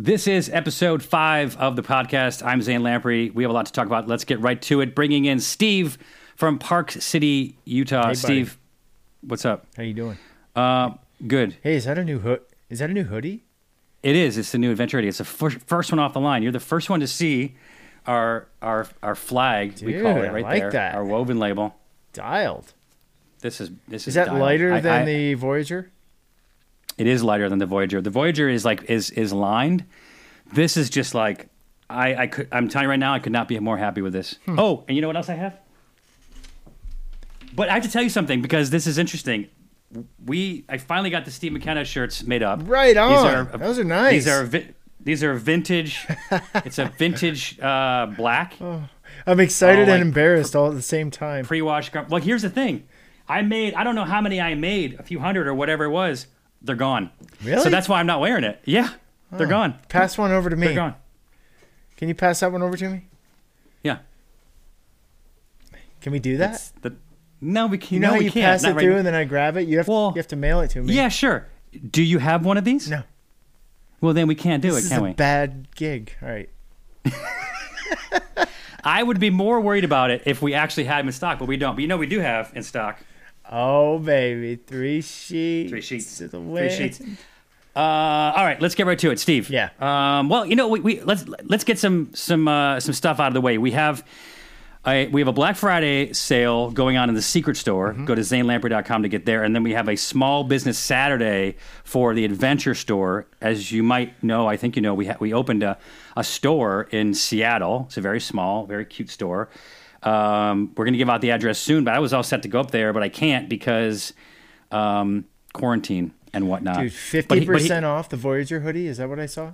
This is episode five of the podcast. I'm Zane Lamprey. We have a lot to talk about. Let's get right to it. Bringing in Steve from Park City, Utah. buddy. Steve, what's up? How you doing? Uh, good. Hey, is that a new hood? Is that a new hoodie? It is. It's the new adventure hoodie. It's the first, first one off the line. You're the first one to see our our our flag. we call Dude, it I right like there. that. Our woven label. Dialed. This is this is Is that dialed. lighter I- than I- the Voyager? It is lighter than the Voyager. The Voyager is like is is lined. This is just like I I could I'm telling you right now I could not be more happy with this. Hmm. Oh, and you know what else I have? But I have to tell you something because this is interesting. We I finally got the Steve McKenna shirts made up. Right on. Those are nice. These are vi- these are vintage. it's a vintage uh, black I'm excited Oh, like- and embarrassed all at the same time. pre-wash. Well, here's the thing. I made I don't know how many I made, a few hundred or whatever it was. They're gone. Really? So that's why I'm not wearing it. Yeah, they're Oh. gone. Pass one over to me. They're gone. Can you pass that one over to me? Yeah. Can we do that? The, no, we can't. you know no, you pass it right through now. and then I grab it. You have Well, you have to mail it to me. Yeah, sure. Do you have one of these? No. Well, then we can't do This it, can a we? bad gig. All right. I would be more worried about it if we actually had them in stock, but we don't. But you know, we do have in stock. Oh baby, three sheets. Three sheets. to the Three sheets. Uh, all right, let's get right to it, Steve. Yeah. Um, well, you know, we, we let's let's get some some uh, some stuff out of the way. We have a, we have a Black Friday sale going on in the Secret Store. Mm-hmm. Go to zanelamprey.com to get there, and then we have a Small Business Saturday for the Adventure Store. As you might know, I think you know, we ha- we opened a a store in Seattle. It's a very small, very cute store. Um, we're going to give out the address soon, but I was all set to go up there, but I can't because um, quarantine and whatnot. Dude, But fifty he- but he- percent off the Voyager hoodie. Is that what I saw?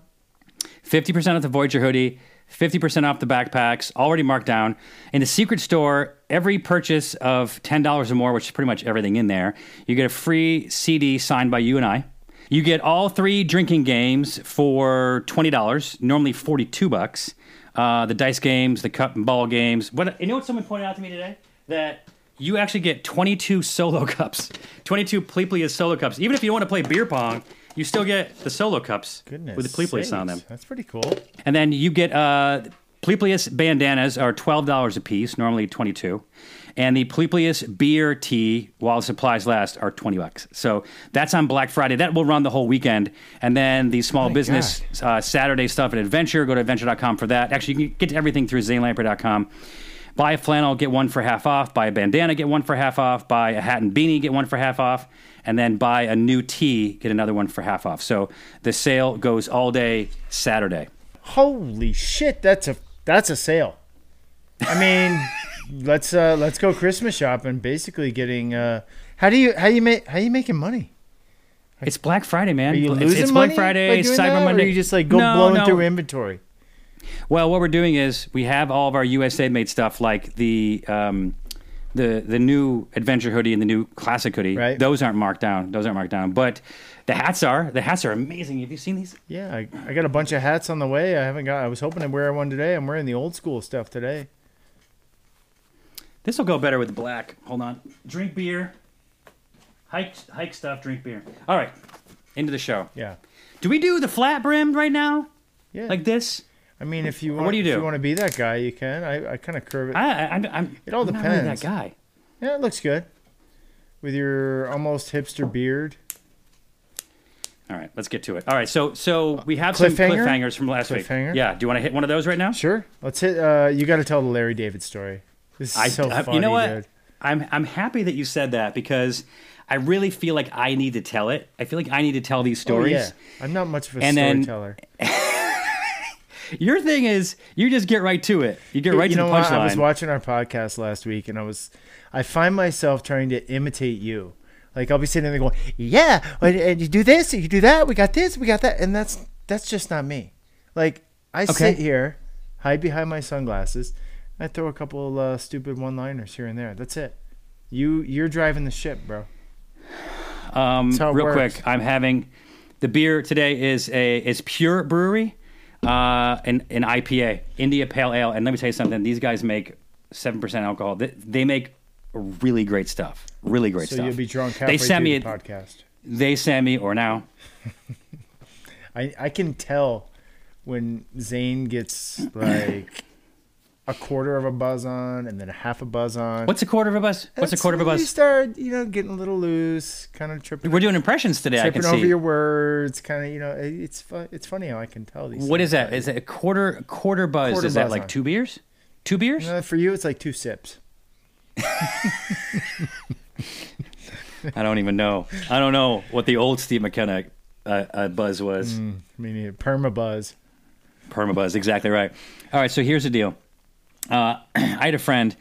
50% off the Voyager hoodie, 50% off the backpacks, already marked down. In the secret store, every purchase of $10 or more, which is pretty much everything in there, you get a free CD signed by you and I. You get all three drinking games for $20, normally 42 bucks. Uh, the dice games, the cup and ball games. What you know what someone pointed out to me today? That you actually get 22 solo cups, 22 Pleplius solo cups. Even if you don't want to play beer pong, you still get the solo cups Goodness. with the Pleplius on them. That's pretty cool. And then you get uh, Pleplius bandanas are twelve dollars a piece, normally twenty two, and the Pleplius beer tea, while supplies last, are twenty bucks. So that's on Black Friday. That will run the whole weekend. And then the small My business uh, Saturday stuff at Adventure. Go to adventure.com for that. Actually, you can get everything through zanelamprey.com. Buy a flannel, get one for half off. Buy a bandana, get one for half off. Buy a hat and beanie, get one for half off. And then buy a new tee, get another one for half off. So the sale goes all day Saturday. Holy shit, that's a that's a sale. I mean, let's uh let's go Christmas shopping. Basically, getting uh, how do you how you make how you making money? It's Black Friday, man. Are you it's, losing it's money Black Friday, Cyber that, Monday. Or you just like go No, blowing no. through inventory? Well, what we're doing is we have all of our USA made stuff, like the um, the the new adventure hoodie and the new classic hoodie. Right. Those aren't marked down. Those aren't marked down. But the hats are. The hats are amazing. Have you seen these? Yeah, I, I got a bunch of hats on the way. I haven't got. I was hoping to wear one today. I'm wearing the old school stuff today. This will go better with black. Hold on. Drink beer. Hike hike stuff. Drink beer. All right. Into the show. Yeah, Do we do the flat brimmed right now? yeah. Like this? I mean, if you want, what do you do? if you want to be that guy, you can. I, I kind of curve it. I, I, I'm, I'm. It all I'm not really that guy. yeah, it looks good with your almost hipster beard. All right, let's get to it. All right, so so we have some Cliffhanger? cliffhangers from last Cliffhanger? week. Yeah, do you want to hit one of those right now? Sure. Let's hit. Uh, you got to tell the Larry David story. This is I, so I- funny, you know what? dude. I'm I'm happy that you said that because I really feel like I need to tell it. I feel like I need to tell these Oh, stories. yeah. I'm not much of a And then- storyteller. Your thing is you just get right to it. You get right you to the what? I was watching our podcast last week, and I was, I find myself trying to imitate you. Like I'll be sitting there going, "Yeah, and, you do this, and you do that. We got this, we got that," and that's that's just not me. Like I Okay. sit here, hide behind my sunglasses, I throw a couple uh, stupid one-liners here and there. That's it. You you're driving the ship, bro. Um, real works. quick, I'm having the beer today is a is Pure Brewery, uh, an an IPA, India Pale Ale, and let me tell you something. These guys make seven percent alcohol. They, they make really great stuff. Really great So stuff. you'll be drunk halfway they sent me the a- podcast. They sent me or now. I I can tell when Zane gets like a quarter of a buzz on and then a half a buzz on. What's a quarter of a buzz? What's a quarter of a buzz? You start, you know, getting a little loose, kind of tripping, We're doing impressions today. I can tripping over see. your words, kind of, you know. It's fu- it's funny how I can tell these. What is that? Is it a quarter quarter buzz? Quarter is that like on. two beers? Two beers? Uh, for you, it's like two sips. I don't even know. I don't know what the old Steve McKenna uh, uh, buzz was. I mean, perma buzz. Permabuzz, exactly right. All right, so here's the deal. Uh, I had a friend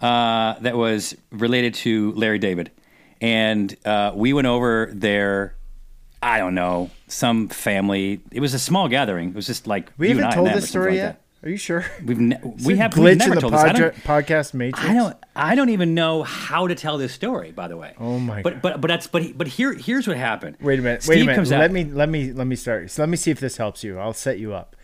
uh, that was related to Larry David, and uh, we went over there. I don't know some family. It was a small gathering. It was just like We haven't told this story like yet. Are you sure? We've ne- we have glitch we've never in the told this. I don't, podcast matrix. I don't. I don't even know how to tell this story. By the way. Oh my But but but that's but but here here's what happened. Wait a minute. Steve wait a minute. Comes let out, me let me let me start. So let me see if this helps you. I'll set you up.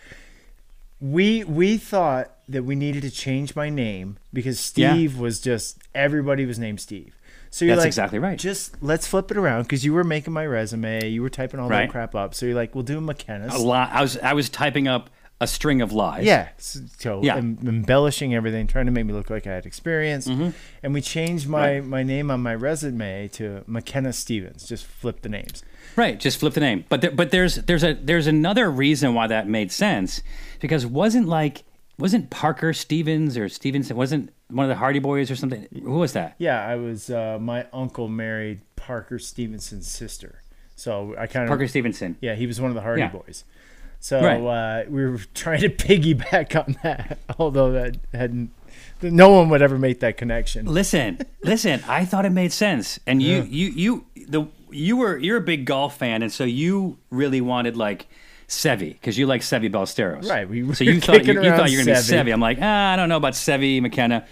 We we thought that we needed to change my name because Yeah. Steve was just everybody was named Steve. So you're That's like, exactly right. Just let's flip it around because you were making my resume, you were typing all Right. that crap up. So you're like, we'll do McKenna's. a lot. I was I was typing up a string of lies. Yeah. So, Yeah. em- embellishing everything, trying to make me look like I had experience. And we changed my, Mm-hmm. Right. my name on my resume to McKenna Stevens. Just flip the names. Right, just flip the name. But there, but there's there's a there's another reason why that made sense because wasn't like wasn't Parker Stevens or Stevenson wasn't one of the Hardy Boys or something? Who was that? Yeah, I was. Uh, my uncle married Parker Stevenson's sister, so I kind of. Parker Stevenson. Yeah, he was one of the Hardy Yeah. Boys. So Right. uh, we were trying to piggyback on that, although that hadn't. No one would ever make that connection. Listen, listen. I thought it made sense, and you you you the you were you're a big golf fan, and so you really wanted like. Seve, because you like Seve Ballesteros, Right, we so you thought you, you thought you were going to be. Seve. I'm like, ah, I don't know about Seve McKenna,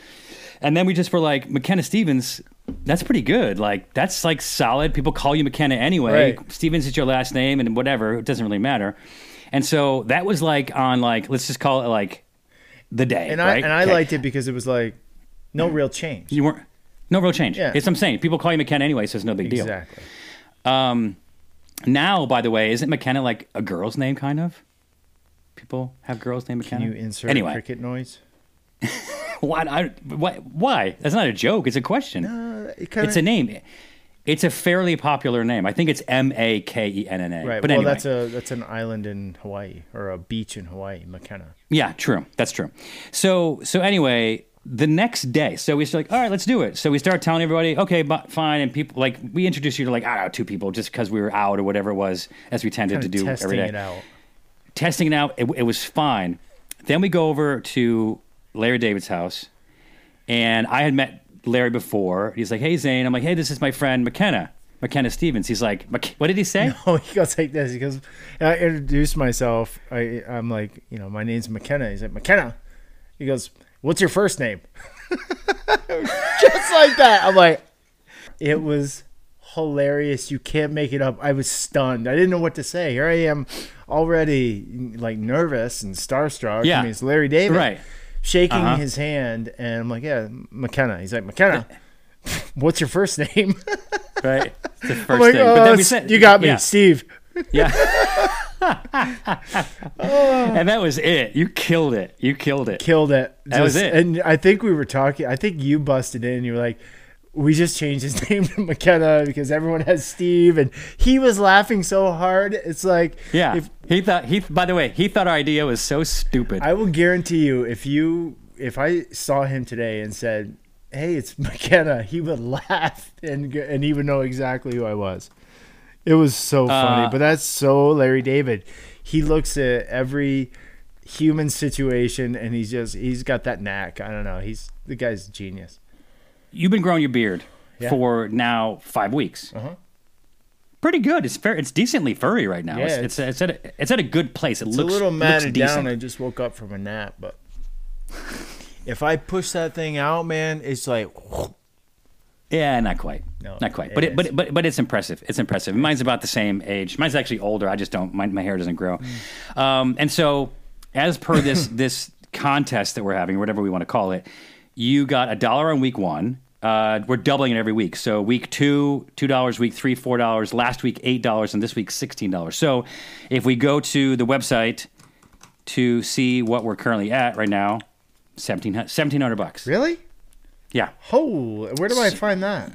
and then we just were like, McKenna Stevens, that's pretty good. Like that's like solid. People call you McKenna anyway. Right. Stevens is your last name, and whatever, it doesn't really matter. And so that was like on like let's just call it like the day, and I right? and I Okay. liked it because it was like no real change. You weren't no real change. Yeah. It's what I'm saying. People call you McKenna anyway, so it's no big deal. Exactly. Um, now, by the way, isn't McKenna like a girl's name, kind of? People have girls named Can McKenna. you insert anyway? cricket noise? Why, I, why? Why? That's not a joke. It's a question. Uh, it kinda, it's a name. It's a fairly popular name. I think it's M A K E N N A. right. But well, anyway, that's a that's an island in Hawaii or a beach in Hawaii, Makena. Yeah, true. That's true. So so anyway, the next day, so we start like, all right, let's do it. So we start telling everybody, okay, but fine, and people like we introduced you to like I don't know two people just because we were out or whatever it was, as we tended to do every day. testing every day. it out. Testing it out, it, it was fine. Then we go over to Larry David's house, and I had met Larry before. He's like, hey Zane, I'm like, hey, this is my friend McKenna. McKenna Stevens. He's like, "Mc- what did he say? Oh, he goes like this. He goes, I introduced myself. I, I'm like, you know, my name's McKenna. He's like, McKenna. He goes, what's your first name? Just like that. I'm like, it was hilarious. You can't make it up. I was stunned. I didn't know what to say. Here I am already like nervous and starstruck. Yeah. I mean, it's Larry David. Right. Shaking Uh-huh. his hand. And I'm like, yeah, McKenna. He's like, McKenna. What's your first name? Right. The first like, thing. oh, But then we s- said, you got me, yeah. Steve. Yeah. and that was it. You killed it. You killed it. killed it. That was it. And I think we were talking. I think you busted in. You were like, "We just changed his name to McKenna because everyone has Steve," and he was laughing so hard. It's like, Yeah. If, he thought he by the way, he thought our idea was so stupid. I will guarantee you, if you if I saw him today and said, "Hey, it's McKenna," he would laugh and and he would know exactly who I was. It was so funny, Uh, but that's so Larry David. He looks at every human situation and he's just he's got that knack. I don't know. He's the guy's genius. You've been growing your beard Yeah. for now 5 weeks. Uh-huh. Pretty good. It's fair. It's decently furry right now. Yeah, it's, it's, it's at a, it's at a good place. It It's looks a little matted down. I just woke up from a nap, but if I push that thing out, man, it's like Yeah, not quite. No, not quite. it But it, but but but it's impressive. It's impressive. Mine's about the same age. Mine's actually older. I just don't. My, my hair doesn't grow. Mm. Um, and so, as per this this contest that we're having, whatever we want to call it, you got a dollar on week one. Uh, we're doubling it every week. So week two, two dollars. Week three, four dollars. Last week, eight dollars, and this week, sixteen dollars. So if we go to the website to see what we're currently at right now, 1700 1700 bucks. Really? Yeah. Oh, where do I find that?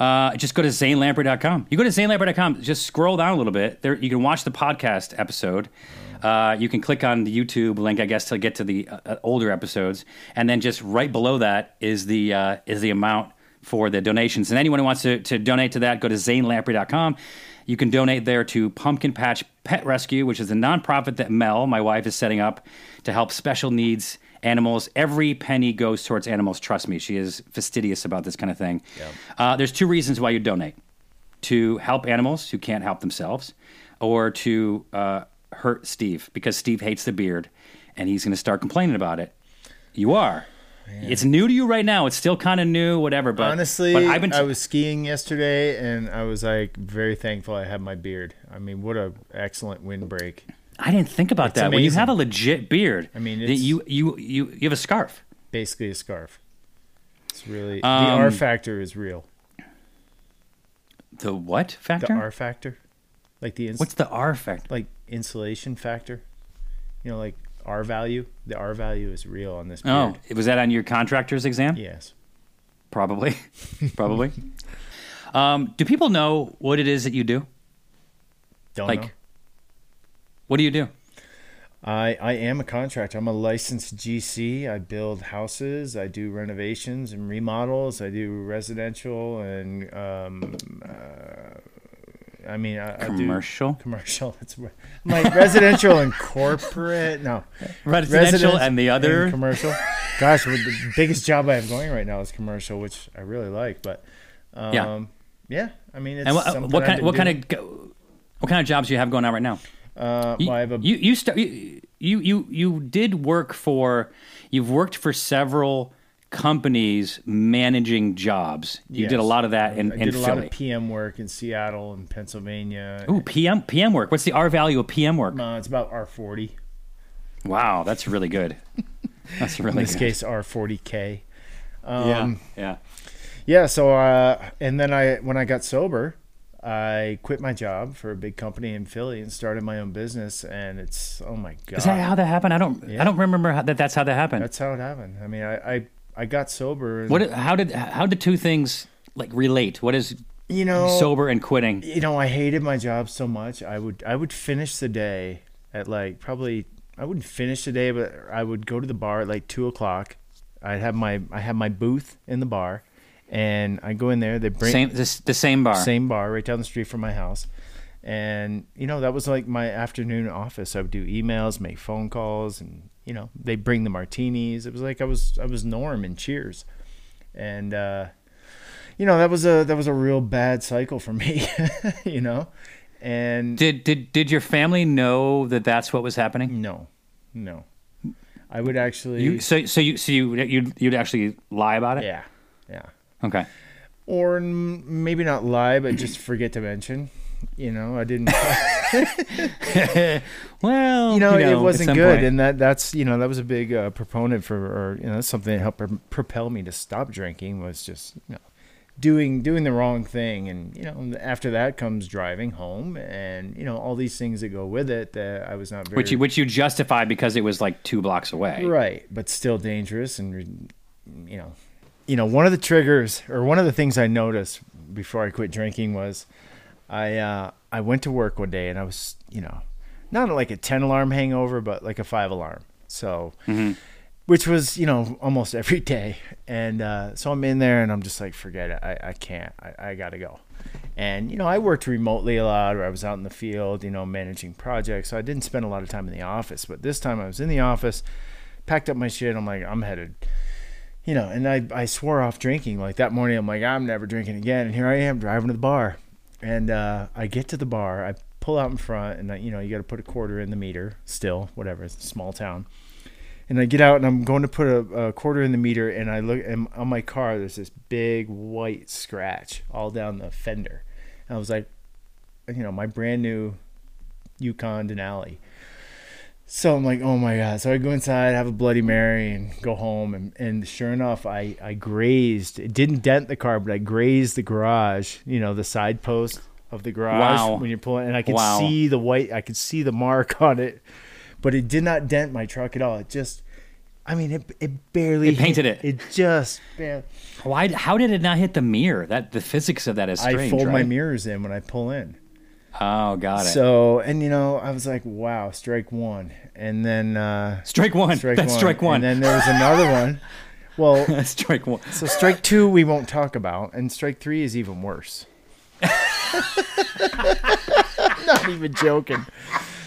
Uh, just go to zanelamprey.com. You go to zanelamprey.com, just scroll down a little bit. There, you can watch the podcast episode. Uh, you can click on the YouTube link, I guess, to get to the uh, older episodes, and then just right below that is the uh, is the amount for the donations. And anyone who wants to, to donate to that, go to zanelamprey.com. You can donate there to Pumpkin Patch Pet Rescue, which is a nonprofit that Mel, my wife, is setting up to help special needs animals. Every penny goes towards animals. Trust me, she is fastidious about this kind of thing. Uh, there's two reasons why you donate to help animals who can't help themselves, or to uh, hurt Steve because Steve hates the beard and he's going to start complaining about it. You are. It's new to you right now. It's still kind of new, whatever. But Honestly, but I've been. I was skiing yesterday, and I was like very thankful I had my beard. I mean, what a excellent windbreak. I didn't think about It's that. When you have a legit beard, I mean, it's- you you you you have a scarf. Basically, a scarf. It's really Um, the R factor is real. The what factor? The? R factor, like the ins- What's the R factor? like insulation factor. You know, like R value. The R value is real on this Oh, was that on your contractor's exam? Yes. Probably, probably. Um, do people know what it is that you do? Don't Like- know. What do you do? I, I am a contractor. I'm a licensed GC. I build houses. I do renovations and remodels. I do residential and um, uh, I mean I, I do Commercial, commercial. That's right. like residential and corporate. No, residential, and the other. commercial. Gosh, the biggest job I have going right now is commercial, which I really like. But um, Yeah. yeah, I mean, it's and what, something what kind? What kind of? What kind of jobs do you have going on right now? Uh, You I have a you you, sta- you you you you did work for you've worked for several companies managing jobs. You did a lot of that in, I in did a lot of PM work in Seattle and Pennsylvania. Ooh, PM PM work. What's the R value of PM work? Uh, it's about R40. Wow, that's really good. That's really In this good. case, R40K. Um, yeah, yeah. Yeah. So, uh, and then I, when I got sober, I quit my job for a big company in Philly and started my own business. And it's oh my god, Is that how that happened? I don't. I don't remember how that. That's how that happened. that's how it happened. I mean, I, I, I got sober. And, what? How did? How did two things like relate? What is you know? sober and quitting? you know, I hated my job so much. I would I would finish the day at like probably I wouldn't finish the day, but I would go to the bar at like two o'clock. I'd have my I have my booth in the bar, and I go in there. They bring Same. This, the same bar. same bar right down the street from my house. And you know that was like my afternoon office. I would do emails, make phone calls, and you know they bring the martinis. It was like I was I was Norm in Cheers, and uh, you know that was a that was a real bad cycle for me. you know, and Did did did your family know that that's what was happening? no, no, I would actually You so so you so you you'd, you'd actually lie about it? yeah yeah Okay. or maybe not lie but just forget to mention. You know I didn't. Well, you know, at it wasn't good, point. and that that's you know that was a big uh, proponent for, or you know, something that helped pro- propel me to stop drinking was just you know doing doing the wrong thing, and you know after that comes driving home, and you know all these things that go with it that I was not very which you which you justified because it was like two blocks away. right, but still dangerous, and you know, you know one of the triggers or one of the things I noticed before I quit drinking was I uh, I went to work one day and I was you know not like a ten alarm hangover, but like a five alarm. So, which was you know almost every day, and uh, so I'm in there and I'm just like, forget it, I, I can't, I, I gotta go. And you know I worked remotely a lot, or I was out in the field, you know, managing projects. So I didn't spend a lot of time in the office. But this time I was in the office, packed up my shit. I'm like, I'm headed you know, and I, I swore off drinking. Like that morning, I'm like, I'm never drinking again. And here I am driving to the bar. And uh, I get to the bar, I pull out in front, and I, you know, you got to put a quarter in the meter still, whatever, it's a small town. And I get out and I'm going to put a, a quarter in the meter, and I look, and on my car, there's this big white scratch all down the fender. And I was like, you know, my brand new Yukon Denali. So I'm like, oh my god! So I go inside, have a Bloody Mary, and go home. And, and sure enough, I I grazed. It didn't dent the car, but I grazed the garage. You know, the side post of the garage Wow. when you're pulling, and I could Wow. see the white. I could see the mark on it. but it did not dent my truck at all. It just, I mean, it it barely It painted hit- it. It just, barely. Why? How did it not hit the mirror? That the physics of that is strange. I fold my mirrors in when I pull in. Oh, got it. So, and you know, I was like, wow, strike one, and then uh, strike one. strike That's one, strike one. and then there was another one. Well, strike one. so strike two we won't talk about, and strike three is even worse. Not even joking.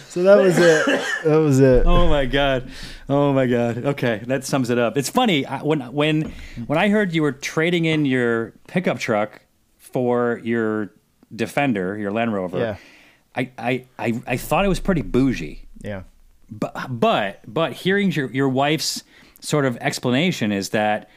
So that was it. That was it. Oh my god. Oh my god. Okay, that sums it up. It's funny I- when when when I heard you were trading in your pickup truck for your Defender, your Land Rover. Yeah. I, I, I, I thought it was pretty bougie. Yeah. But but but hearing your your wife's sort of explanation is that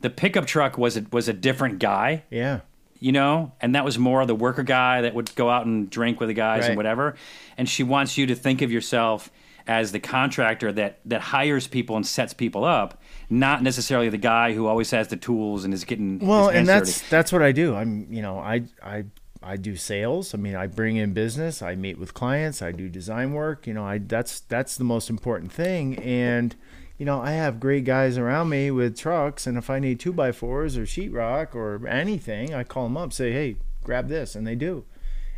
the pickup truck was a, was a different guy, Yeah. you know, and that was more the worker guy that would go out and drink with the guys Right. and whatever. And she wants you to think of yourself as the contractor that that hires people and sets people up, not necessarily the guy who always has the tools and is getting Well, and that's dirty. that's what I do. I'm, you know, I I I do sales. I mean, I bring in business. I meet with clients. I do design work. You know, I that's that's the most important thing. And you know, I have great guys around me with trucks, and if I need two by fours or sheetrock or anything, I call them up, say, hey, grab this, and they do.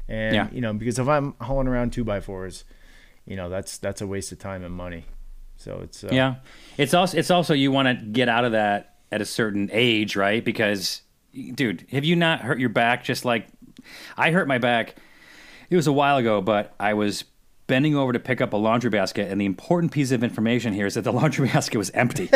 And Yeah. you know, because if I'm hauling around two by fours, you know, that's that's a waste of time and money. So it's uh, Yeah, it's also it's also you want to get out of that at a certain age, right? Because, dude, have you not hurt your back? Just like I hurt my back. It was a while ago, but I was bending over to pick up a laundry basket, and the important piece of information here is that the laundry basket was empty.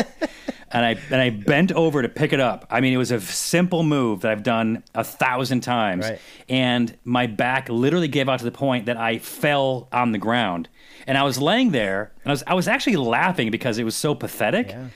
and I and I bent over to pick it up. I mean, it was a simple move that I've done a thousand times, Right. and my back literally gave out to the point that I fell on the ground. And I was laying there, and I was I was actually laughing because it was so pathetic. Yeah.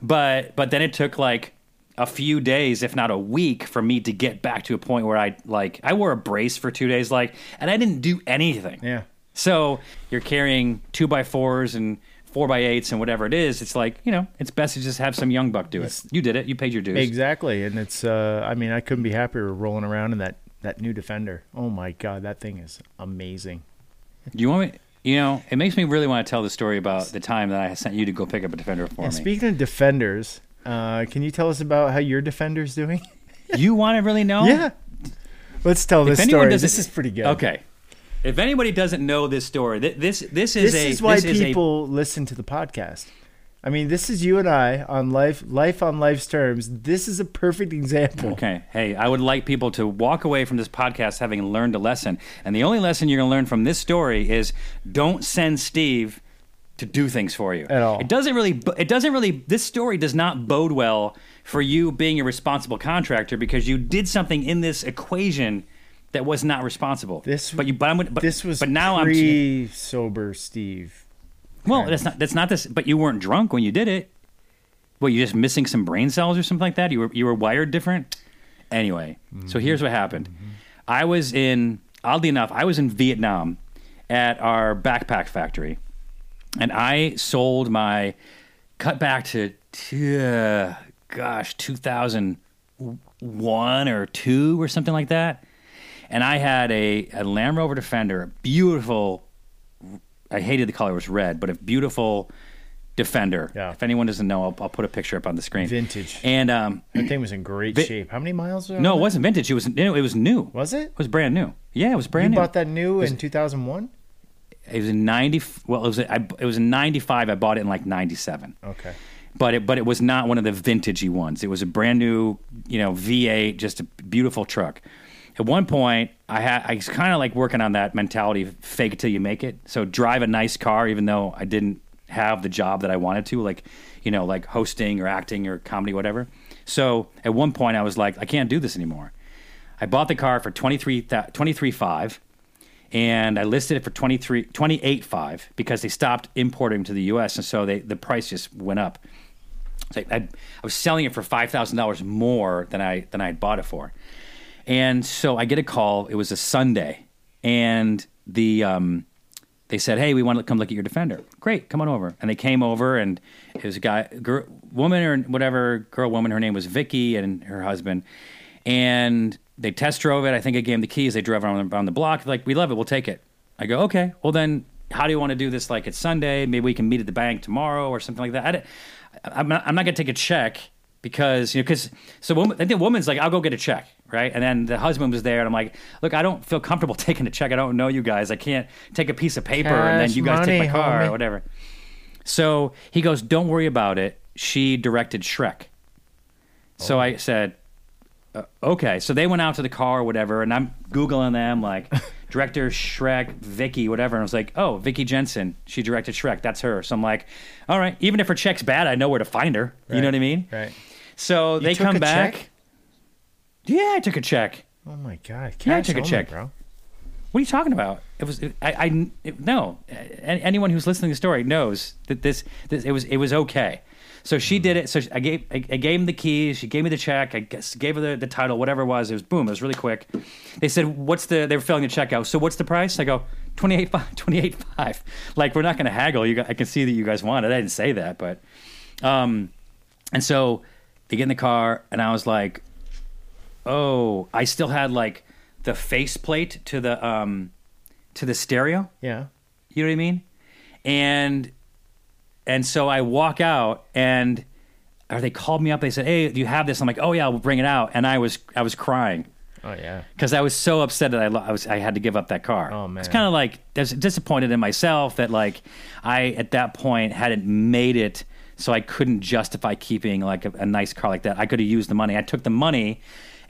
But but then it took like a few days, if not a week, for me to get back to a point where I like I wore a brace for two days, like, and I didn't do anything. yeah. So you're carrying two by fours and four by eights and whatever it is. It's like you know, it's best to just have some young buck do it. You did it. You paid your dues. Exactly, and it's. Uh, I mean, I couldn't be happier rolling around in that that new Defender. Oh my god, that thing is amazing. Do you want me? You know, it makes me really want to tell the story about the time that I sent you to go pick up a defender for And me. speaking of Defenders, uh, can you tell us about how your Defender's doing? you want to really know? yeah, let's tell this If anyone story. This is pretty good. Okay. If anybody doesn't know this story, th- this this is this a is why this is a- people listen to the podcast. I mean, this is you and I on life, life on life's terms. This is a perfect example. Okay. Hey, I would like people to walk away from this podcast having learned a lesson. And the only lesson you're going to learn from this story is don't send Steve to do things for you. At all. It doesn't really it doesn't really this story does not bode well for you being a responsible contractor because you did something in this equation that was not responsible. This but you but, I'm, but this was but now I'm pre-sober, Steve. Well, that's not that's not this. But you weren't drunk when you did it. Well, you just missing some brain cells or something like that. You were you were wired different. Anyway, so mm-hmm. here's what happened. Mm-hmm. I was in oddly enough, I was in Vietnam at our backpack factory, and I sold my cut back to uh, gosh 2001 or two or something like that. And I had a, a Land Rover Defender, a beautiful I hated the color; it was red, but a beautiful Defender. Yeah. If anyone doesn't know, I'll, I'll put a picture up on the screen. Vintage. And um, That thing was in great Vi- shape. How many miles? Was no, it wasn't vintage. It was it was new. Was it? It was brand new. Yeah, it was brand You new. You bought that new in 2001? It was in ninety. Well, it was I, it was in ninety five. I bought it in like ninety seven. Okay. But it but it was not one of the vintagey ones. It was a brand new, you know, V8, just a beautiful truck. At one point, I had I was kind of like working on that mentality, fake it till you make it. So drive a nice car, even though I didn't have the job that I wanted to, like you know, like hosting or acting or comedy, whatever. So at one point, I was like, I can't do this anymore. I bought the car for 23 23.5 and I listed it for 23 28.5 because they stopped importing to the US and so they the price just went up. So I, I was selling it for five thousand dollars more than I than I had bought it for, and so I get a call. It was a Sunday, and the um, they said, "Hey, we want to come look at your Defender." Great, come on over. And they came over, and it was a guy, girl, woman or whatever, girl, woman. Her name was Vicky, and her husband, and they test drove it. I think I gave them the keys. They drove around around the block. Like, we love it. We'll take it. I go, okay. Well, then how do you want to do this? Like it's Sunday, maybe we can meet at the bank tomorrow or something like that. I I'm not, I'm not gonna take a check because you know because so woman, the woman's like I'll go get a check right and then the husband was there and I'm like look I don't feel comfortable taking a check I don't know you guys I can't take a piece of paper and then you guys take my car homie. or whatever so he goes don't worry about it she directed Shrek so oh. I said uh, okay so they went out to the car or whatever and I'm googling them like director Shrek Vicky whatever and I was like oh Vicky Jenson she directed Shrek that's her so I'm like all right even if her check's bad I know where to find her you know what I mean Right. so they took come back check? yeah I took a check Oh my god. Yeah, I Cash took a only, check. bro. what are you talking about it was I, I it, no anyone who's listening to the story knows that this, this it was it was okay so she did it. So I gave I, I gave him the keys. She gave me the check. I guess gave her the, the title whatever it was. It was boom it was really quick. They said what's the they were filling the check out. So what's the price? I go 28 28 5 like we're not going to haggle. You guys, I can see that you guys want it. I didn't say that but um and so they get in the car and I was like oh I still had like the faceplate to the um to the stereo. Yeah. you know what I mean? And and so I walk out and or they called me up. They said, "Hey, do you have this?" I'm like, "Oh yeah, we'll bring it out." And I was I was crying Oh yeah. because I was so upset that I, lo- I was I had to give up that car. Oh, man. it's kind of like I was disappointed in myself that like I at that point hadn't made it, so I couldn't justify keeping like a, a nice car like that. I could have used the money. I took the money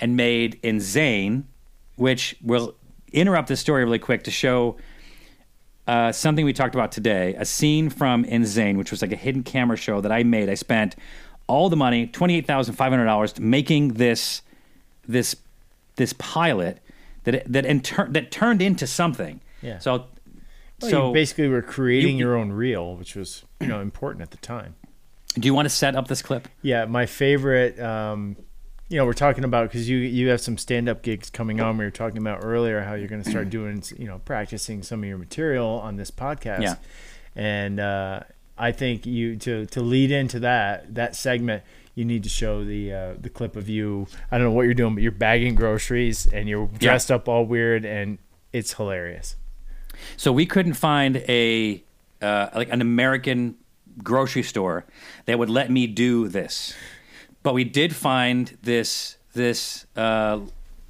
and made in Zane, which will interrupt this story really quick to show uh, something we talked about today, a scene from Insane, which was like a hidden camera show that I made. I spent all the money, twenty eight thousand five hundred dollars, making this this this pilot that that in tur- that turned into something. Yeah. So Well, so basically were creating you- your own reel, which was you know important at the time. do you want to set up this clip? Yeah, my favorite. Um, you know, we're talking about because you you have some stand up gigs coming on. We were talking about earlier how you're going to start doing you know practicing some of your material on this podcast. Yeah. and uh, I think you to to lead into that that segment. You need to show the uh, the clip of you. I don't know what you're doing, but you're bagging groceries and you're dressed up all weird, and it's hilarious. So we couldn't find a uh, like an American grocery store that would let me do this, but we did find this this uh,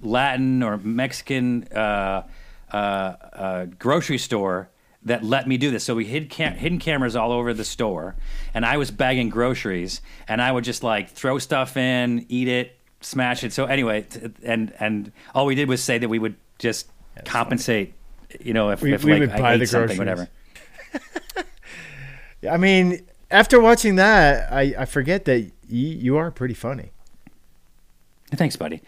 Latin or Mexican uh, uh, uh, grocery store that let me do this. So we hid cam- hidden cameras all over the store, and I was bagging groceries, and I would just like throw stuff in, eat it, smash it. So anyway, t- and and all we did was say that we would just That's compensate. You know, if, We- if we like would I buy ate the groceries. whatever. I mean, after watching that, I, I forget that you are pretty funny. Thanks, buddy.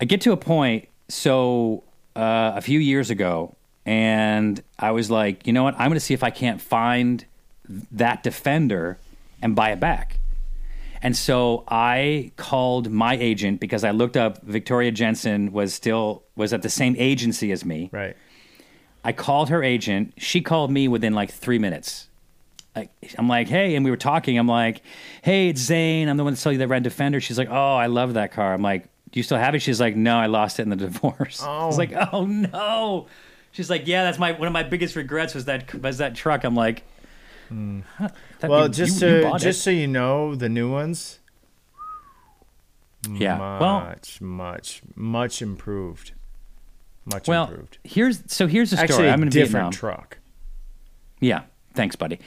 I get to a point, so uh, a few years ago, and I was like, you know what? I'm going to see if I can't find that defender and buy it back. And so I called my agent because I looked up Victoria Jenson was still was at the same agency as me. Right. I called her agent. She called me within like three minutes. Like, I'm like, hey, and we were talking. I'm like, hey, it's Zane. I'm the one that sold you that red Defender. She's like, oh, I love that car. I'm like, do you still have it? She's like, no, I lost it in the divorce. I was Oh. like, oh no. She's like, yeah, that's my one of my biggest regrets was that was that truck. I'm like, hmm. huh, Well, you- just you- you to, bought it. just so you know, the new ones, yeah. Well, much, much, much improved. Much well, improved. here's so here's the story. Actually, I'm in different Vietnam. truck. Yeah, thanks, buddy.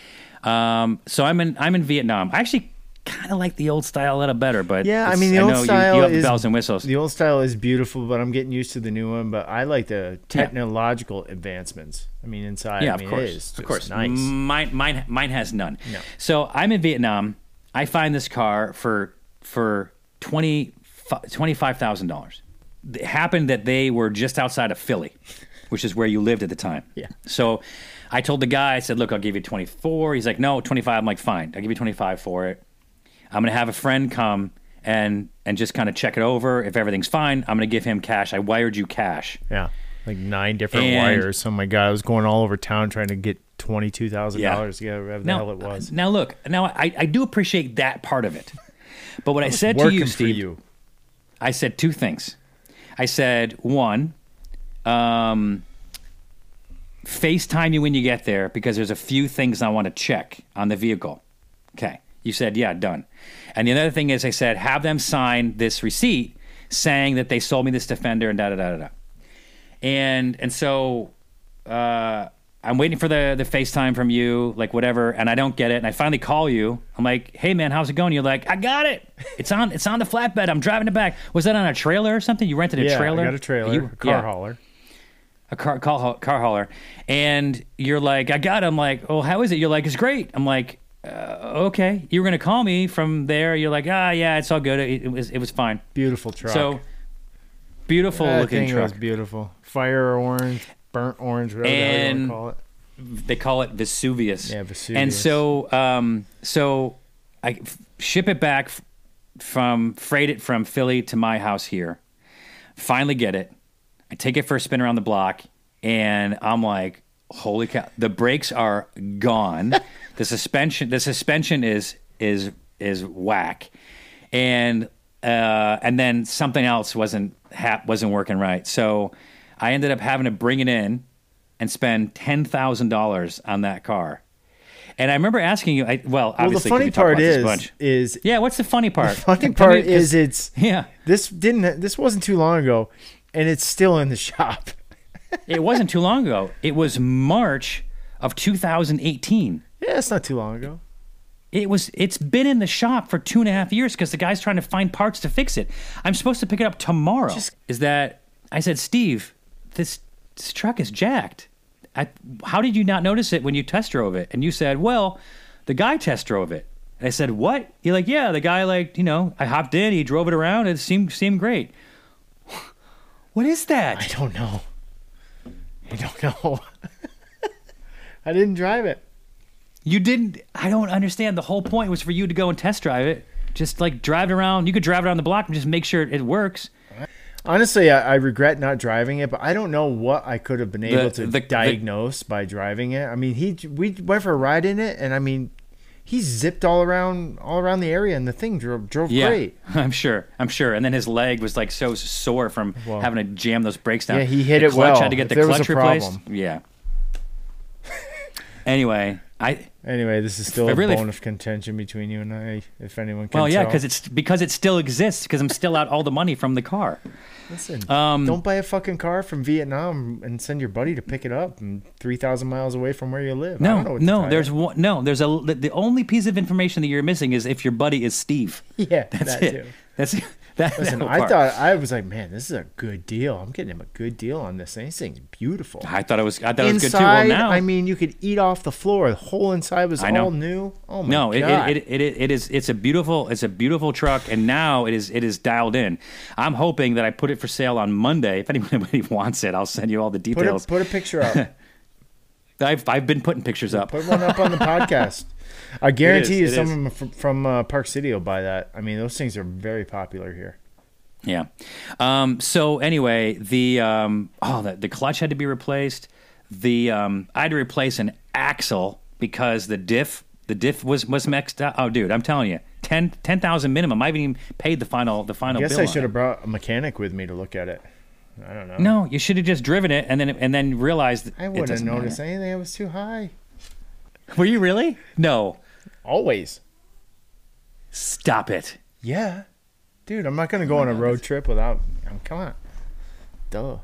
Um, so I'm in I'm in Vietnam. I actually kind of like the old style a little better, but Yeah, I mean the old know you- style you, have the is bells and whistles. The old style is beautiful, but I'm getting used to the new one. But I like the technological advancements. I mean, inside, yeah, I mean, of course, of course. nice. Mine, mine, mine has none. No. So I'm in Vietnam. I find this car for for twenty twenty five thousand dollars. It happened that they were just outside of Philly, which is where you lived at the time. Yeah. So I told the guy, I said, "Look, I'll give you twenty four. He's like, "No, twenty five. I'm like, "Fine, I'll give you twenty five for it. I'm gonna have a friend come." And, and just kind of check it over. If everything's fine, I'm gonna give him cash. I wired you cash. Yeah, like nine different And- wires. Oh my god, I was going all over town trying to get twenty two thousand Yeah. dollars together. Whatever the now, hell it was. Now look, now I, I do appreciate that part of it. But what I said to you, Steve, you. I said two things. I said one, um, FaceTime you when you get there because there's a few things I want to check on the vehicle. Okay. You said, yeah, done. And the other thing is, I said, have them sign this receipt saying that they sold me this Defender and da da da da da. And and so uh, I'm waiting for the the FaceTime from you, like whatever, and I don't get it. And I finally call you. I'm like, hey man, how's it going? You're like, I got it. It's on it's on the flatbed. I'm driving it back. Was that on a trailer or something? You rented a yeah, trailer? I got a trailer, You- a car yeah hauler. A car car, car hauler, and you're like, I got. It. I'm like, oh, how is it? You're like, it's great. I'm like, uh, okay. You were gonna call me from there. You're like, ah, yeah, it's all good. It, it was it was fine. Beautiful truck. So beautiful that looking truck. was beautiful. Fire orange, burnt orange, whatever the you And- want to call it. they call it Vesuvius. Yeah, Vesuvius. And so, um, so I ship it back from freight it from Philly to my house here. Finally get it. I take it for a spin around the block, and I'm like, "Holy cow!" The brakes are gone. the suspension, the suspension is is is whack, and uh, and then something else wasn't hap- wasn't working right. So I ended up having to bring it in and spend ten thousand dollars on that car. And I remember asking you. I, well, Well, the funny we part about this a is, is yeah. What's the funny part? The funny part me, part 'cause- is it's yeah. this didn't this wasn't too long ago, and it's still in the shop. It wasn't too long ago. It was March of 2018. Yeah, it's not too long ago. It was. It's been in the shop for two and a half years because the guy's trying to find parts to fix it. I'm supposed to pick it up tomorrow. Just- is that? I said, Steve, this, this truck is jacked. I, how did you not notice it when you test drove it? And you said, well, the guy test drove it. And I said, what? You're like, yeah, the guy like you know, I hopped in, he drove it around, it seemed seemed great. What is that? I don't know. I don't know. I didn't drive it. You didn't. I don't understand. The whole point was for you to go and test drive it. Just like drive it around. You could drive it around the block and just make sure it works. Honestly, I, I regret not driving it, but I don't know what I could have been able to the- the- diagnose by driving it. I mean, he we went for a ride in it, and I mean, he zipped all around all around the area, and the thing drove drove Yeah, great. I'm sure. I'm sure. And then his leg was like so sore from Well, having to jam those brakes down. yeah, he hit the it clutch well. Had to get If the clutch replaced. problem. Yeah. anyway, I Anyway, this is still I a really- bone of contention between you and I, if anyone can well, yeah, because it's because it still exists because I'm still out all the money from the car. Listen, Um, don't buy a fucking car from Vietnam and send your buddy to pick it up and three thousand miles away from where you live. I don't know No, no, there's one, no, there's a the, the only piece of information that you're missing is if your buddy is Steve. yeah, That's that it. too. That's that. Listen, that I thought I was like, man, this is a good deal. I'm getting him a good deal on this thing. This thing's beautiful. I thought it was. I thought it was good too. inside, Well, now I mean, you could eat off the floor. The whole inside was all new. Oh my no, it, god! it, it, it, it is. It's a beautiful. It's a beautiful truck, and now it is. It is dialed in. I'm hoping that I put it for sale on Monday. If anybody wants it, I'll send you all the put details. a put a picture up. I've I've been putting pictures up. put one up on the podcast. I guarantee you, is. someone from, from uh, Park City will buy that. I mean, those things are very popular here. Yeah. Um, so anyway, the um, oh the, the clutch had to be replaced. The um, I had to replace an axle because the diff the diff was was mixed up. Oh, dude, I'm telling you, 10 10,000 minimum. I haven't even paid the final the I final. guess bill I should have brought a mechanic with me to look at it. I don't know. No, you should have just driven it and then and then realized I wouldn't have doesn't noticed matter. anything. It was too high. Were you really? No. Always. Stop it. Yeah, dude. I'm not gonna go on a road trip without. um, come on. Duh.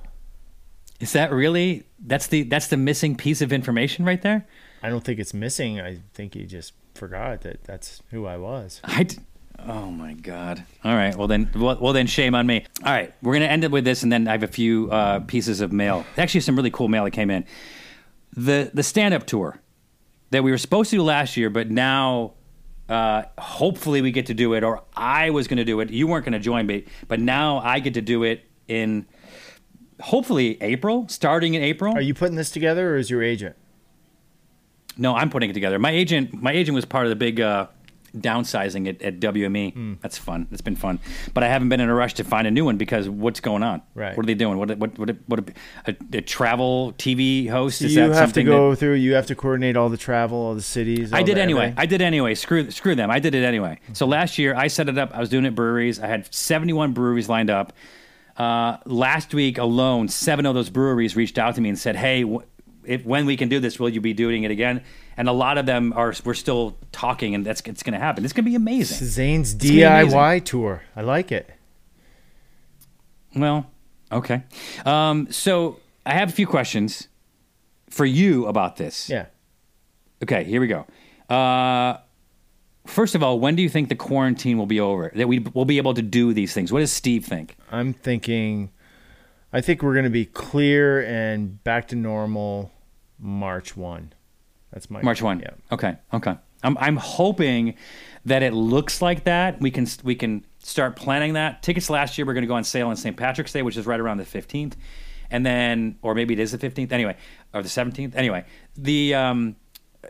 Is that really that's the that's the missing piece of information right there? I don't think it's missing. I think he just forgot that that's who I was. I d- oh my god. All right. Well then well, well then shame on me. All right. We're going to end it with this and then I have a few uh, pieces of mail. Actually some really cool mail that came in. The the stand-up tour that we were supposed to do last year but now uh, hopefully we get to do it or I was going to do it. You weren't going to join me, but now I get to do it in hopefully April, starting in April. Are you putting this together, or is your agent? No, I'm putting it together. My agent, my agent was part of the big uh, downsizing at, at WME. Hmm. That's fun. It's been fun, but I haven't been in a rush to find a new one because what's going on? Right. What are they doing? What what what what a, a travel TV host? Is you that have to go that- through. You have to coordinate all the travel, all the cities. I did anyway. everything. I did anyway. Screw screw them. I did it anyway. So last year I set it up. I was doing it at breweries. I had 71 breweries lined up. Uh, last week alone, seven of those breweries reached out to me and said, "Hey, if when we can do this, will you be doing it again? And a lot of them are. We're still talking, and that's it's going to happen. It's going to be amazing. Zane's gonna amazing. DIY tour. I like it. Well, okay. Um, so I have a few questions for you about this. Yeah. Okay, here we go. Uh, first of all, when do you think the quarantine will be over? That we will be able to do these things? What does Steve think? I'm thinking, I think we're going to be clear and back to normal March 1. That's my March one. Yeah. Okay. Okay. I'm I'm hoping that it looks like that. We can we can start planning that. Tickets last year were going to go on sale on St. Patrick's Day, which is right around the 15th, and then or maybe it is the 15th anyway, or the 17th anyway. The um,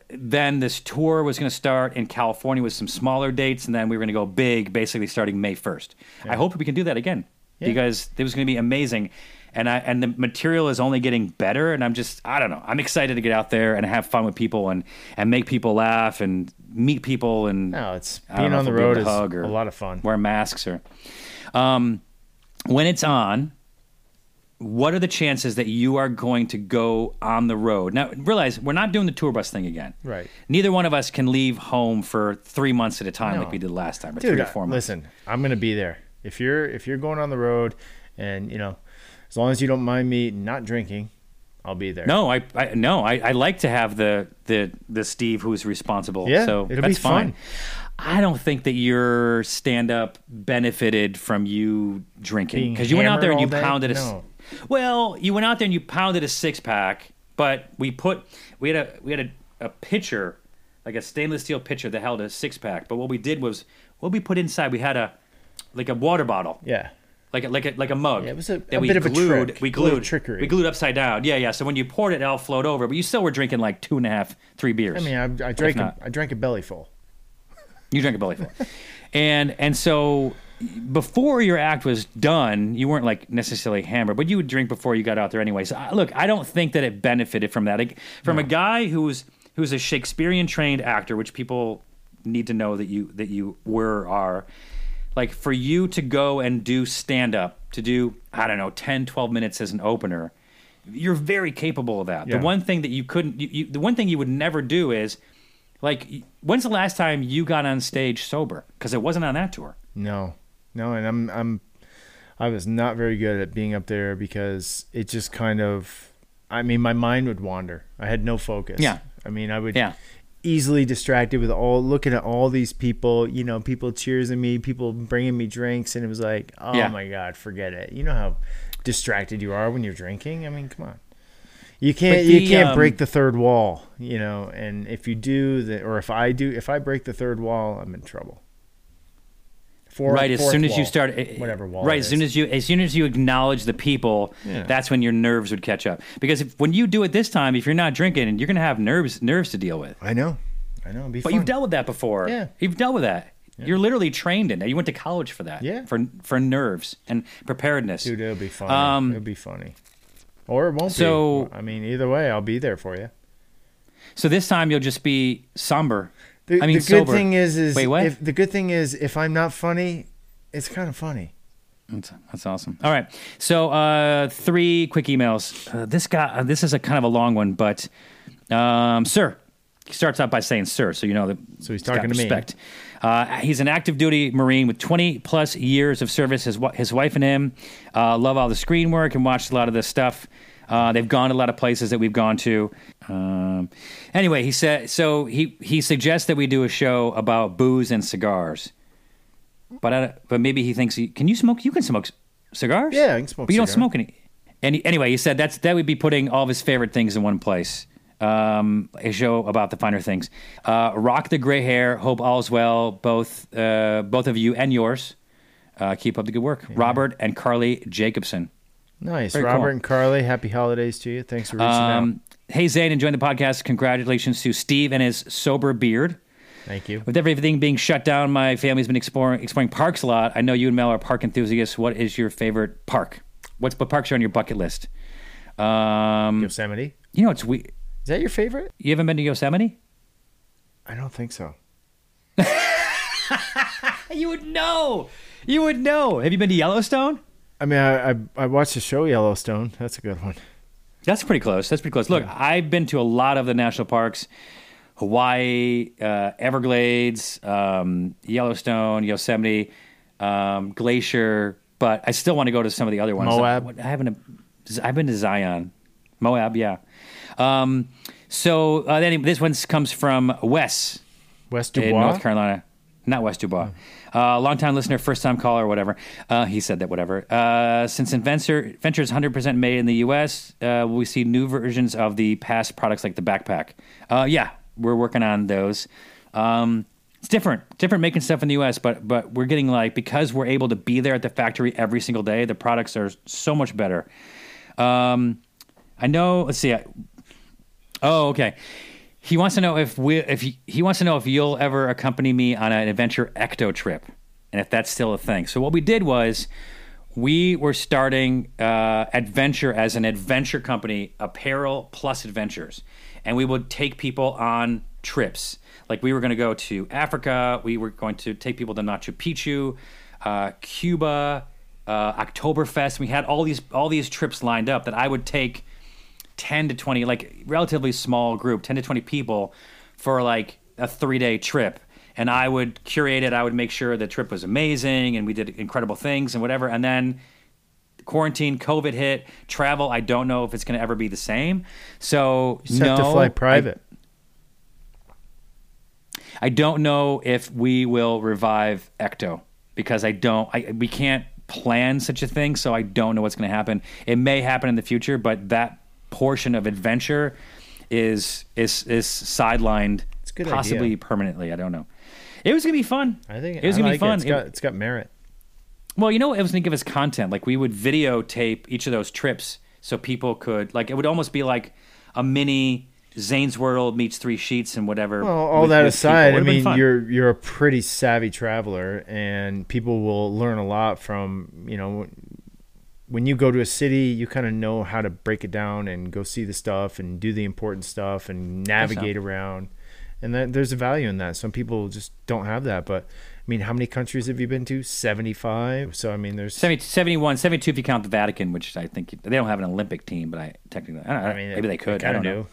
then this tour was going to start in California with some smaller dates, and then we were going to go big, basically starting May 1st. I hope we can do that again Yeah. because it was going to be amazing. And I and the material is only getting better, and I'm just I don't know. I'm excited to get out there and have fun with people and and make people laugh and meet people and No, it's being on the we'll be able road is hug or a lot of fun. wear masks or um, when it's on what are the chances that you are going to go on the road now realize we're not doing the tour bus thing again Right. neither one of us can leave home for three months at a time No. like we did last time or Dude, three or four months listen, I'm going to be there. If you're if you're going on the road and, you know, as long as you don't mind me not drinking, I'll be there. no i, I no I, I like to have the the the steve who's responsible Yeah, so it'll that's be fine fun. I don't think that your stand up benefited from you drinking because you went out there and you all day? pounded a No. well, you went out there and you pounded a six pack, but we put we had a we had a, a pitcher like a stainless steel pitcher that held a six pack. But what we did was what we put inside we had a like a water bottle Yeah. Like a, like a like a mug. Yeah, it was a- that a we bit of a glued. trick. We glued trickery. We glued upside down. Yeah, yeah. So when you poured it, it all flowed over. But you still were drinking like two and a half, three beers. I mean, I, I drank a. I drank a belly full. You drank a belly full. and and so before your act was done, you weren't like necessarily hammered, but you would drink before you got out there anyway. So I- look, I don't think that it benefited from that. Like, from a guy who's who's a Shakespearean trained actor, which people need to know that you that you were are like for you to go and do stand up, to do I don't know, 10 12 minutes as an opener. You're very capable of that. Yeah. The one thing that you couldn't you, you, the one thing you would never do is like, when's the last time you got on stage sober? Because it wasn't on that tour. No, no, and I'm I'm I was not very good at being up there because it just kind of I mean my mind would wander. I had no focus. Yeah. I mean I would Yeah. Easily distracted with all looking at all these people, you know, people cheersing me, people bringing me drinks and it was like, "Oh Yeah. my god, forget it." You know how distracted you are when you're drinking? I mean, come on. You can't But you can't um, break the third wall, you know, and if you do the or if I do if I break the third wall, I'm in trouble. Four, right. As fourth soon as you start, eh, whatever wall. Right. it As soon is. as you, as soon as you acknowledge the people, Yeah. that's when your nerves would catch up. Because if, when you do it this time, if you're not drinking, you're going to have nerves, nerves to deal with. I know, I know. But fun. you've dealt with that before. Yeah. You've dealt with that. You're literally trained in that. You went to college for that. Yeah. For for nerves and preparedness. dude. It'll be funny. Um, it'll be funny, or it won't so- be. I mean, either way, I'll be there for you. So this time you'll just be somber. The, I mean, the good sober. thing is, is Wait, what? If, the good thing is, if I'm not funny, it's kind of funny. That's, that's awesome. All right. So, uh, three quick emails. Uh, this guy, uh, this is a kind of a long one, but, um, sir, he starts out by saying sir, so you know that. So he's talking to me. respect. Uh, he's an active duty Marine with 20 plus years of service. His, his wife and him uh, love all the screen work and watched a lot of this stuff. Uh, they've gone to a lot of places that we've gone to. Um, anyway, he said so. He he suggests that we do a show about booze and cigars. But I, but maybe he thinks he can you smoke? You can smoke cigars. Yeah, I can smoke But you don't smoke any. And he- anyway, he said that's that would be putting all of his favorite things in one place. Um, a show about the finer things. Uh, rock the gray hair. Hope all's well. Both uh, both of you and yours. Uh, keep up the good work, Robert and Carly Jacobson. Nice, Very Robert cool. and Carly. Happy holidays to you. Thanks for reaching out. Um, hey Zane, enjoying the podcast. Congratulations to Steve and his sober beard. Thank you. With everything being shut down, my family's been exploring exploring parks a lot. I know you and Mel are park enthusiasts. What is your favorite park? What's what parks are on your bucket list? Um, Yosemite. you know, it's we. Is that your favorite? You haven't been to Yosemite? I don't think so. You would know. You would know. Have you been to Yellowstone? I mean, I I, I watched the show Yellowstone. That's a good one. That's pretty close. That's pretty close. Look, I've been to a lot of the national parks Hawaii, uh, Everglades, um, Yellowstone, Yosemite, um, Glacier, but I still want to go to some of the other ones. Moab. I haven't. I've been to Zion, Moab. Yeah. Um, so uh, this one comes from Wes West Dubois. North Carolina. Not West Dubois. Uh, long time listener, first time caller, whatever. Uh, he said that, whatever. Uh, since Inventure, Venture is 100% made in the U.S., uh, we see new versions of the past products like the backpack. Uh, yeah, we're working on those. Um, it's different, different making stuff in the U.S., but but we're getting like because we're able to be there at the factory every single day. The products are so much better. Um, I know. Let's see. I- Oh, okay. He wants to know if we if he, he wants to know if you'll ever accompany me on an adventure ecto trip, and if that's still a thing. So what we did was we were starting uh, adventure as an adventure company, apparel plus adventures, and we would take people on trips. Like we were going to go to Africa, we were going to take people to Machu Picchu, uh, Cuba, uh, Oktoberfest. We had all these all these trips lined up that I would take 10 to 20 like relatively small group 10 to 20 people for like a three day trip and i would curate it i would make sure the trip was amazing and we did incredible things and whatever and then quarantine covid hit travel i don't know if it's going to ever be the same so Just no have to fly I- private. I don't know if we will revive Ecto because I don't. I, we can't plan such a thing, so I don't know what's going to happen. It may happen in the future, but that portion of adventure is is is sidelined, possibly idea. permanently. I don't know. It was going to be fun. I think it was I going like to be fun. It. It's got, it's got merit. Well, you know, it was going to give us content. Like we would videotape each of those trips, so people could like. It would almost be like a mini Zane's World meets Three Sheets and whatever. Well, all with- that with aside, I mean, you're you're a pretty savvy traveler, and people will learn a lot from you know. When you go to a city, you kind of know how to break it down and go see the stuff and do the important stuff and navigate around, and that, there's a value in that. Some people just don't have that, but I mean, how many countries have you been to? Seventy-five. So I mean, there's 70, 71, 72 if you count the Vatican, which I think they don't have an Olympic team, but I technically, I don't know, I mean, maybe they could. I don't of know. do.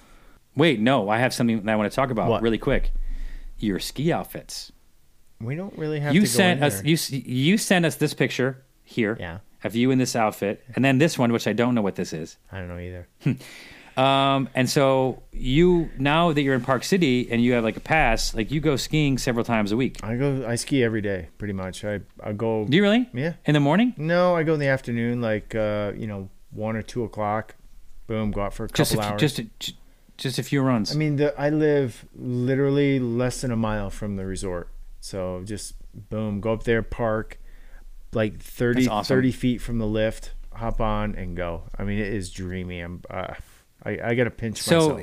Wait, no, I have something that I want to talk about What? really quick. Your ski outfits. We don't really have You to go sent us you you sent us this picture here Yeah. Of you in this outfit, and then this one, which I don't know what this is. I don't know either. Um, and so you now that you're in Park City and you have like a pass, like you go skiing several times a week. I go. I ski every day, pretty much. I I go. Do you really? Yeah. In the morning? No, I go in the afternoon, like uh, you know, one or two o'clock. Boom, go out for a couple Just a, hours. just a, just a few runs. I mean, the, I live literally less than a mile from the resort, so just boom, go up there, park, like 30, awesome. 30 feet from the lift, hop on and go. I mean, it is dreamy. I'm, uh, I, I gotta pinch so myself.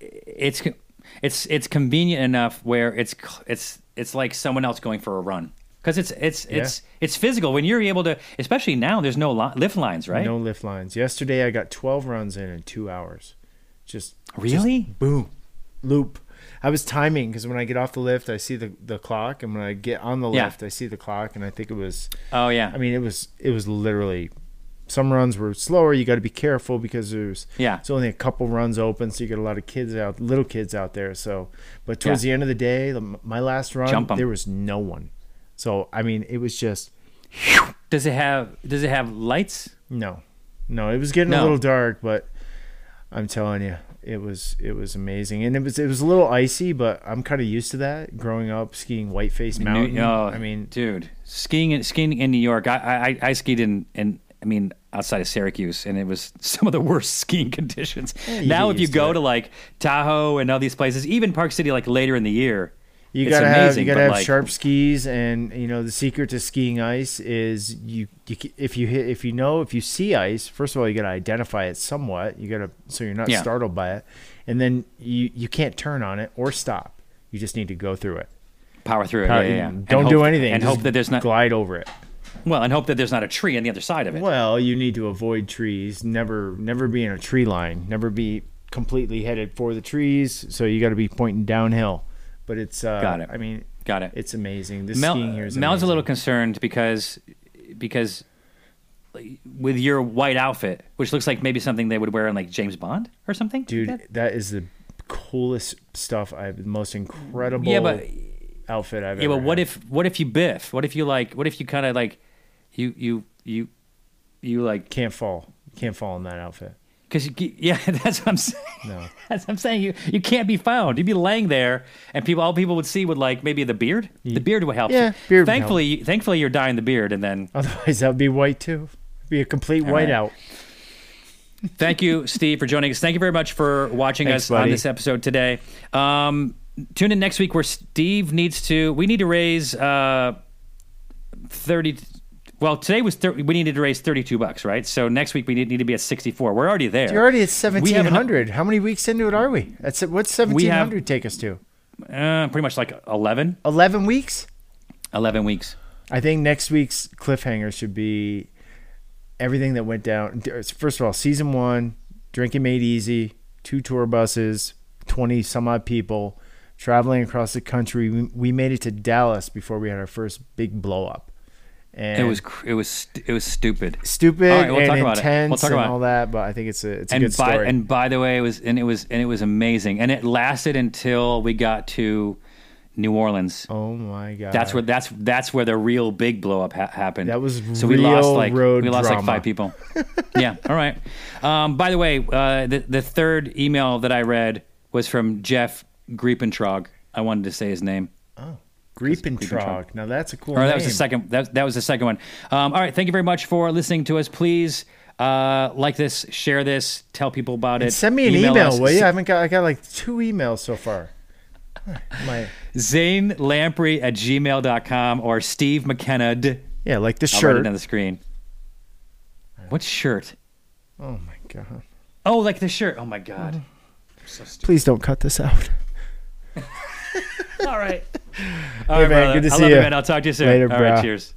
it's it's it's convenient enough where it's it's it's like someone else going for a run because it's it's it's it's physical when you're able to especially now there's no li- lift lines right No lift lines. Yesterday, I got twelve runs in in two hours. Just really boom, loop. I was timing because when I get off the lift, I see the, the clock, and when I get on the Yeah. lift, I see the clock, and I think it was. oh yeah I mean, it was it was literally. Some runs were slower. You got to be careful because there's yeah it's only a couple runs open, so you get a lot of kids out, little kids out there. So, but towards the end of the day, the, my last run, there was no one. So I mean, it was just does it have does it have lights no, no. It was getting No. a little dark, but I'm telling you, it was it was amazing, and it was it was a little icy, but I'm kind of used to that. Growing up skiing Whiteface New- Mountain, oh, I mean, dude skiing in, skiing in New York I, I I skied in in I mean outside of Syracuse and it was some of the worst skiing conditions you now if you to go it. to like Tahoe and all these places even Park City like later in the year You gotta have you gotta have like- sharp skis, and you know the secret to skiing ice is you, you if you hit if you know if you see ice, first of all you gotta identify it somewhat. You gotta so you're not Yeah. startled by it, and then you you can't turn on it or stop. You just need to go through it. power through it yeah, yeah. Don't do anything and just hope that there's not glide over it. well and hope that there's not a tree on the other side of it Well, you need to avoid trees. Never never be in a tree line. Never be completely headed for the trees. So you got to be pointing downhill. But it's uh, Got it. I mean, got it it's amazing. The Mel, skiing here is Mel's a little concerned because because with your white outfit, which looks like maybe something they would wear in like James Bond or something. dude. Like that? that is the coolest stuff. I've the most incredible Yeah, but outfit I've yeah, ever. but what had. if what if you biff? What if you like? What if you kind of like you you you you like can't fall? Can't fall in that outfit. Because yeah, that's what I'm saying. No. That's what I'm saying. You you can't be found. You'd be laying there, and people all people would see would like maybe the beard. The beard would help. Yeah, beard would Thankfully, you- thankfully you're dyeing the beard, and then Otherwise, that would be white too. Be a complete right. whiteout. Thank you, Steve, for joining us. Thank you very much for watching Thanks, us on this episode today. Um, tune in next week where Steve needs to. We need to raise uh, thirty. Well, today was thir- we needed to raise thirty-two bucks, right? So next week we need, need to be at sixty-four. We're already there. You're already at seventeen hundred. How many weeks into it are we? That's it. What's seventeen hundred take us to? uh, pretty much like 11, Eleven weeks. 11 weeks. I think next week's cliffhanger should be everything that went down. First of all, season one, drinking made easy, two tour buses, twenty some odd people traveling across the country. We, we made it to Dallas before we had our first big blow up. And It was it was it was stupid. stupid All right, we'll and talk about it. We'll intense talk and about it. all that, but I think it's a it's a and good by story. and by the way, it was and it was and it was amazing, and it lasted until we got to New Orleans. oh my god, That's where that's that's where the real big blow up ha- happened. That was so we lost like road we lost like five people. yeah. All right. Um, by the way, uh, the the third email that I read was from Jeff Griepentrog. I wanted to say his name. Griepentrog. Now that's a cool Or name. that was the second. That, that was the second one. Um, all right. Thank you very much for listening to us. Please uh, like this, share this, tell people about it. Send me an email email, us. will you? I haven't got. I got like two emails so far. My Zane Lamprey at gmail.com or Steve McKenna. yeah, like the I'll write it shirt. on the screen. What shirt? Oh my god! Oh, like the shirt. Oh my god. So. Please don't cut this out. All right. All Hey, right, man, brother. good to I see love you, ya. man. I'll talk to you soon. Later, All right, brah. cheers.